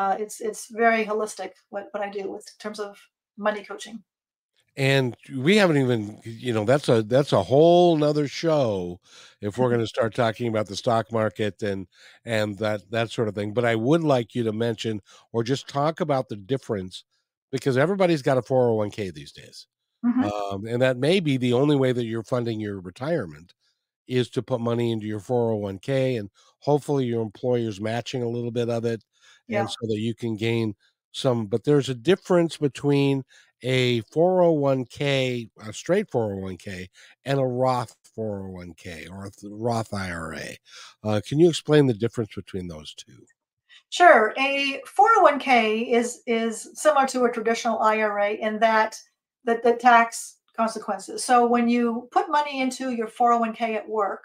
uh, it's it's very holistic what what I do with in terms of money coaching and we haven't even you know that's a that's a whole nother show if we're mm-hmm. going to start talking about the stock market and and that that sort of thing but i would like you to mention or just talk about the difference because everybody's got a 401k these days mm-hmm. um, and that may be the only way that you're funding your retirement is to put money into your 401k and hopefully your employer's matching a little bit of it yeah. and so that you can gain some but there's a difference between a 401k, a straight 401k, and a Roth 401k or a Roth IRA. Uh, can you explain the difference between those two? Sure. A 401k is is similar to a traditional IRA in that the, the tax consequences. So when you put money into your 401k at work,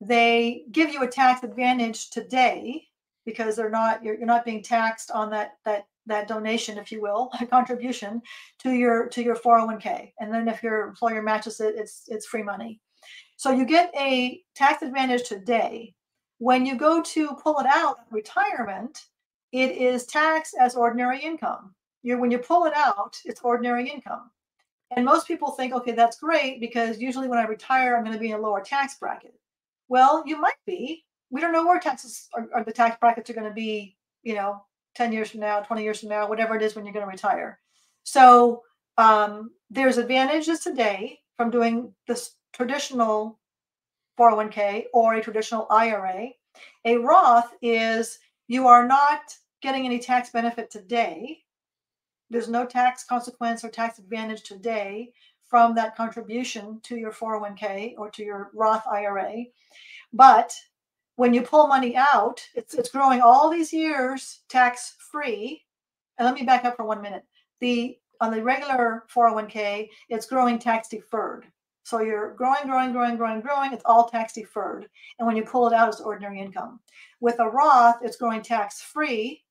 they give you a tax advantage today because they're not you're, you're not being taxed on that that that donation, if you will, a contribution to your to your 401k. And then if your employer matches it, it's it's free money. So you get a tax advantage today. When you go to pull it out retirement, it is taxed as ordinary income. you when you pull it out, it's ordinary income. And most people think, okay, that's great because usually when I retire, I'm going to be in a lower tax bracket. Well, you might be. We don't know where taxes or, the tax brackets are going to be, you know, 10 years from now, 20 years from now, whatever it is when you're going to retire. So um, there's advantages today from doing this traditional 401k or a traditional IRA. A Roth is you are not getting any tax benefit today. There's no tax consequence or tax advantage today from that contribution to your 401k or to your Roth IRA. But when you pull money out, it's it's growing all these years tax free. And let me back up for one minute. The on the regular 401k, it's growing tax deferred. So you're growing, growing, growing, growing, growing. It's all tax deferred. And when you pull it out, it's ordinary income. With a Roth, it's growing tax free.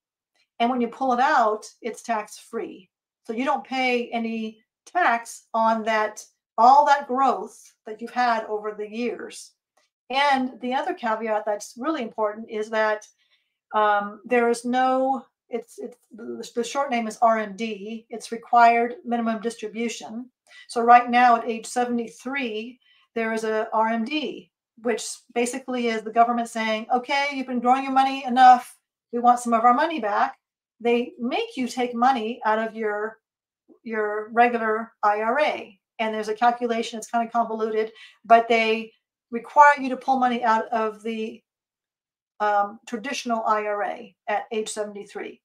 And when you pull it out, it's tax free. So you don't pay any tax on that, all that growth that you've had over the years. And the other caveat that's really important is that um, there is no, it's, it's the short name is RMD, it's required minimum distribution. So right now at age 73, there is a RMD, which basically is the government saying, okay, you've been growing your money enough. We want some of our money back. They make you take money out of your your regular IRA. And there's a calculation, it's kind of convoluted, but they require you to pull money out of the um, traditional IRA at age 73.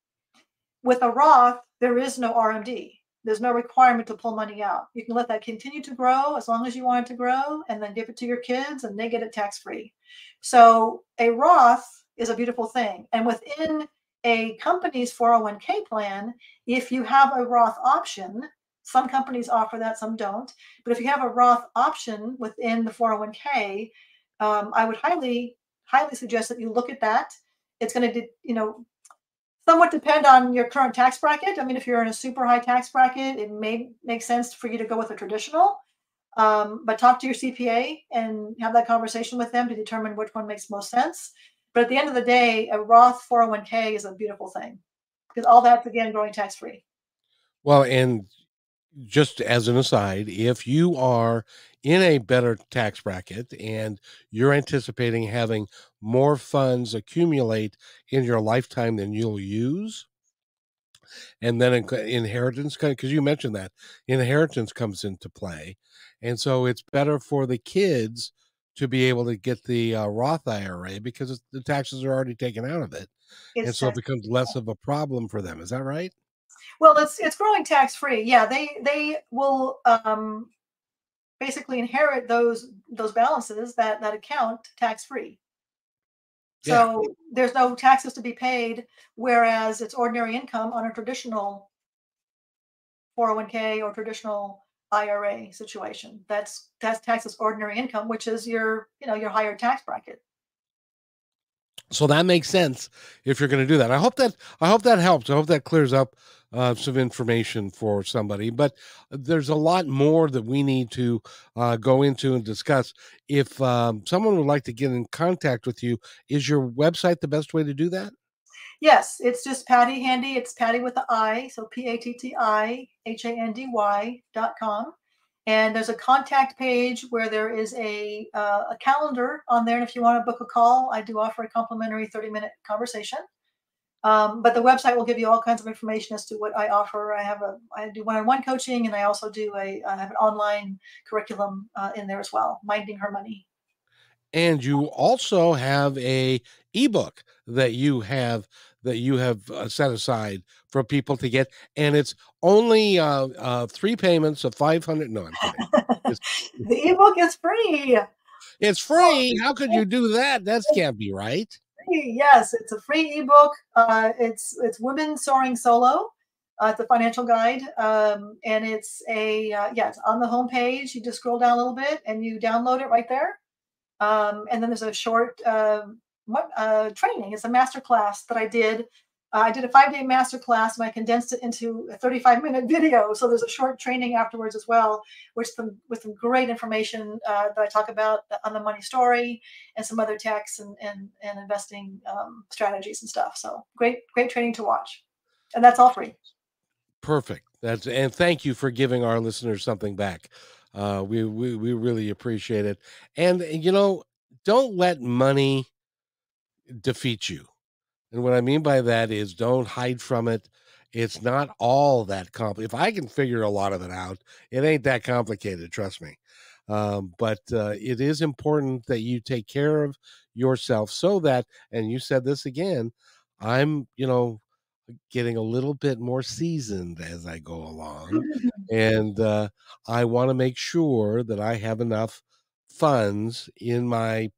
With a Roth, there is no RMD. There's no requirement to pull money out. You can let that continue to grow as long as you want it to grow and then give it to your kids and they get it tax free. So a Roth is a beautiful thing. And within a company's 401k plan, if you have a Roth option, some companies offer that, some don't. But if you have a Roth option within the 401k, um, I would highly, highly suggest that you look at that. It's going to, you know, somewhat depend on your current tax bracket. I mean, if you're in a super high tax bracket, it may make sense for you to go with a traditional. Um, but talk to your CPA and have that conversation with them to determine which one makes most sense. But at the end of the day, a Roth 401k is a beautiful thing because all that's again growing tax free. Well, and just as an aside, if you are in a better tax bracket and you're anticipating having more funds accumulate in your lifetime than you'll use, and then inheritance, because you mentioned that inheritance comes into play. And so it's better for the kids to be able to get the uh, Roth IRA because the taxes are already taken out of it. Exactly. And so it becomes less of a problem for them. Is that right? Well, it's it's growing tax free. Yeah, they they will um, basically inherit those those balances that that account tax free. So yeah. there's no taxes to be paid, whereas it's ordinary income on a traditional 401k or traditional IRA situation. That's that's taxes ordinary income, which is your you know your higher tax bracket. So that makes sense if you're going to do that. I hope that I hope that helps. I hope that clears up uh, some information for somebody. But there's a lot more that we need to uh, go into and discuss. If um, someone would like to get in contact with you, is your website the best way to do that? Yes, it's just Patti Handy. It's Patti with the I, so P A T T I H A N D Y dot com. And there's a contact page where there is a uh, a calendar on there. And if you want to book a call, I do offer a complimentary 30 minute conversation. Um, but the website will give you all kinds of information as to what I offer. I have a I do one-on-one coaching, and I also do a I have an online curriculum uh, in there as well, minding her money. And you also have a ebook that you have that you have uh, set aside for people to get, and it's only uh, uh, three payments of five hundred. No, the ebook is free. It's free. How could you do that? That can't be right free. Yes, it's a free ebook. Uh, it's it's Women Soaring Solo. Uh, the financial guide, um, and it's a uh, yeah, it's on the home page. You just scroll down a little bit and you download it right there. Um, and then there's a short uh, what uh, training. It's a master class that I did I did a five day master class and I condensed it into a 35 minute video. So there's a short training afterwards as well, which some, with some great information uh, that I talk about on the money story and some other texts and, and, and investing um, strategies and stuff. So great, great training to watch. And that's all free. Perfect. That's and thank you for giving our listeners something back. Uh, we, we we really appreciate it. And you know, don't let money defeat you and what I mean by that is don't hide from it. It's not all that complicated. If I can figure a lot of it out, it ain't that complicated, trust me. Um, but uh, it is important that you take care of yourself so that, and you said this again, I'm, you know, getting a little bit more seasoned as I go along. and uh, I want to make sure that I have enough funds in my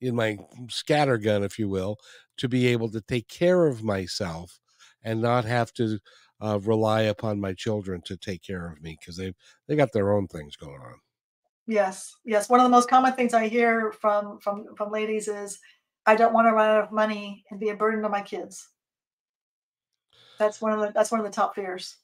in my scattergun, if you will, to be able to take care of myself and not have to uh, rely upon my children to take care of me because they they got their own things going on. Yes, yes. One of the most common things I hear from from from ladies is, "I don't want to run out of money and be a burden to my kids." That's one of the that's one of the top fears.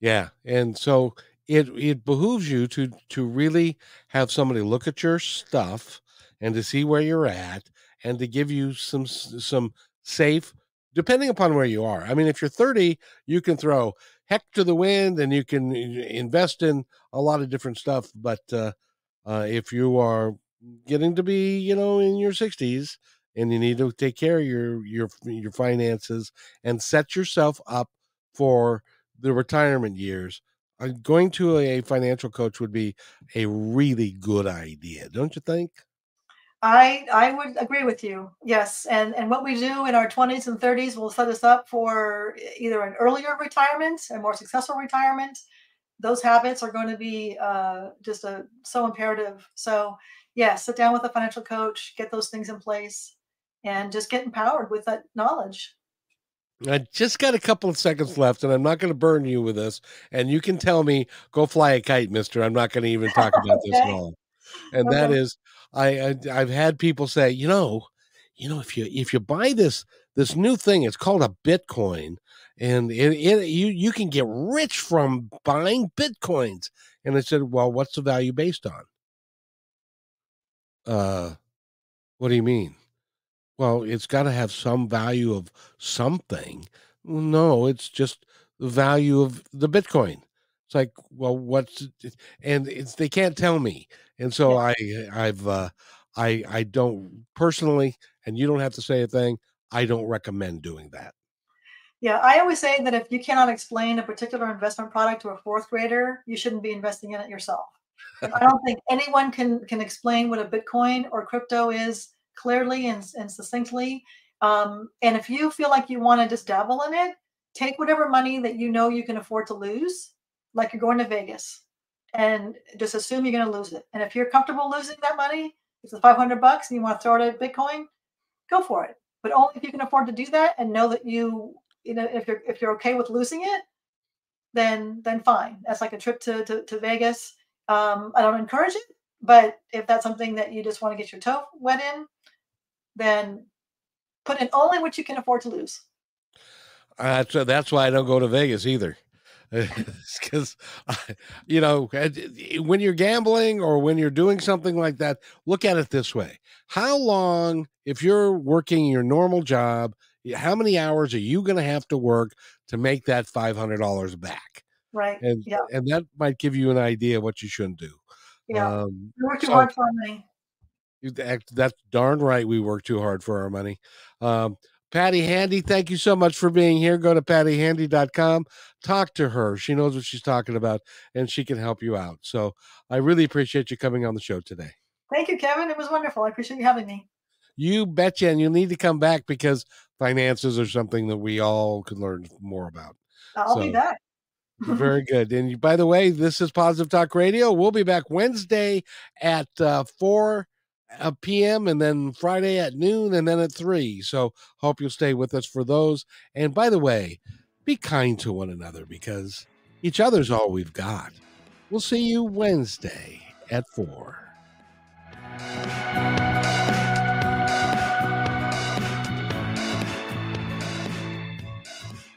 Yeah, and so it it behooves you to to really have somebody look at your stuff and to see where you're at and to give you some some safe depending upon where you are. I mean, if you're 30, you can throw heck to the wind and you can invest in a lot of different stuff. But uh, uh, if you are getting to be, you know, in your 60s and you need to take care of your your your finances and set yourself up for the retirement years, uh, going to a financial coach would be a really good idea, don't you think? I I would agree with you. Yes, and and what we do in our 20s and 30s will set us up for either an earlier retirement, a more successful retirement. Those habits are going to be uh, just a so imperative. So, yeah, sit down with a financial coach, get those things in place, and just get empowered with that knowledge. I just got a couple of seconds left, and I'm not going to burn you with this. And you can tell me, go fly a kite, mister. I'm not going to even talk about okay. this at all. And okay. that is I, I I've had people say, you know, you know, if you if you buy this this new thing, it's called a Bitcoin, and it, it you you can get rich from buying bitcoins. And I said, well, what's the value based on? Uh, what do you mean? Well, it's got to have some value of something. No, it's just the value of the Bitcoin. It's like, well, what's and it's they can't tell me, and so. I I've uh, I I don't personally, and you don't have to say a thing. I don't recommend doing that. Yeah, I always say that if you cannot explain a particular investment product to a fourth grader, you shouldn't be investing in it yourself. I don't think anyone can can explain what a Bitcoin or crypto is clearly and, and succinctly. Um, and if you feel like you want to just dabble in it, take whatever money that you know you can afford to lose like you're going to Vegas and just assume you're going to lose it. And if you're comfortable losing that money, it's the 500 bucks and you want to throw it at Bitcoin, go for it. But only if you can afford to do that and know that you, you know, if you're if you're okay with losing it, then then fine. That's like a trip to to, to Vegas. Um, I don't encourage it, but if that's something that you just want to get your toe wet in, then put in only what you can afford to lose. Uh, that's that's why I don't go to Vegas either. Because you know, when you're gambling or when you're doing something like that, look at it this way: How long, if you're working your normal job, how many hours are you going to have to work to make that five hundred dollars back? Right. And yeah. and that might give you an idea what you shouldn't do. Yeah. Um, we work too so, hard for money. That's darn right. We work too hard for our money. Um, Patti Handy, thank you so much for being here. Go to pattihandy.com. Talk to her. She knows what she's talking about and she can help you out. So I really appreciate you coming on the show today. Thank you, Kevin. It was wonderful. I appreciate you having me. You betcha. And you'll need to come back because finances are something that we all could learn more about. I'll so, be back. very good. And by the way, this is Positive Talk Radio. We'll be back Wednesday at uh, 4 uh, p.m. and then Friday at noon and then at 3. So hope you'll stay with us for those. And by the way, be kind to one another because each other's all we've got. We'll see you Wednesday at 4.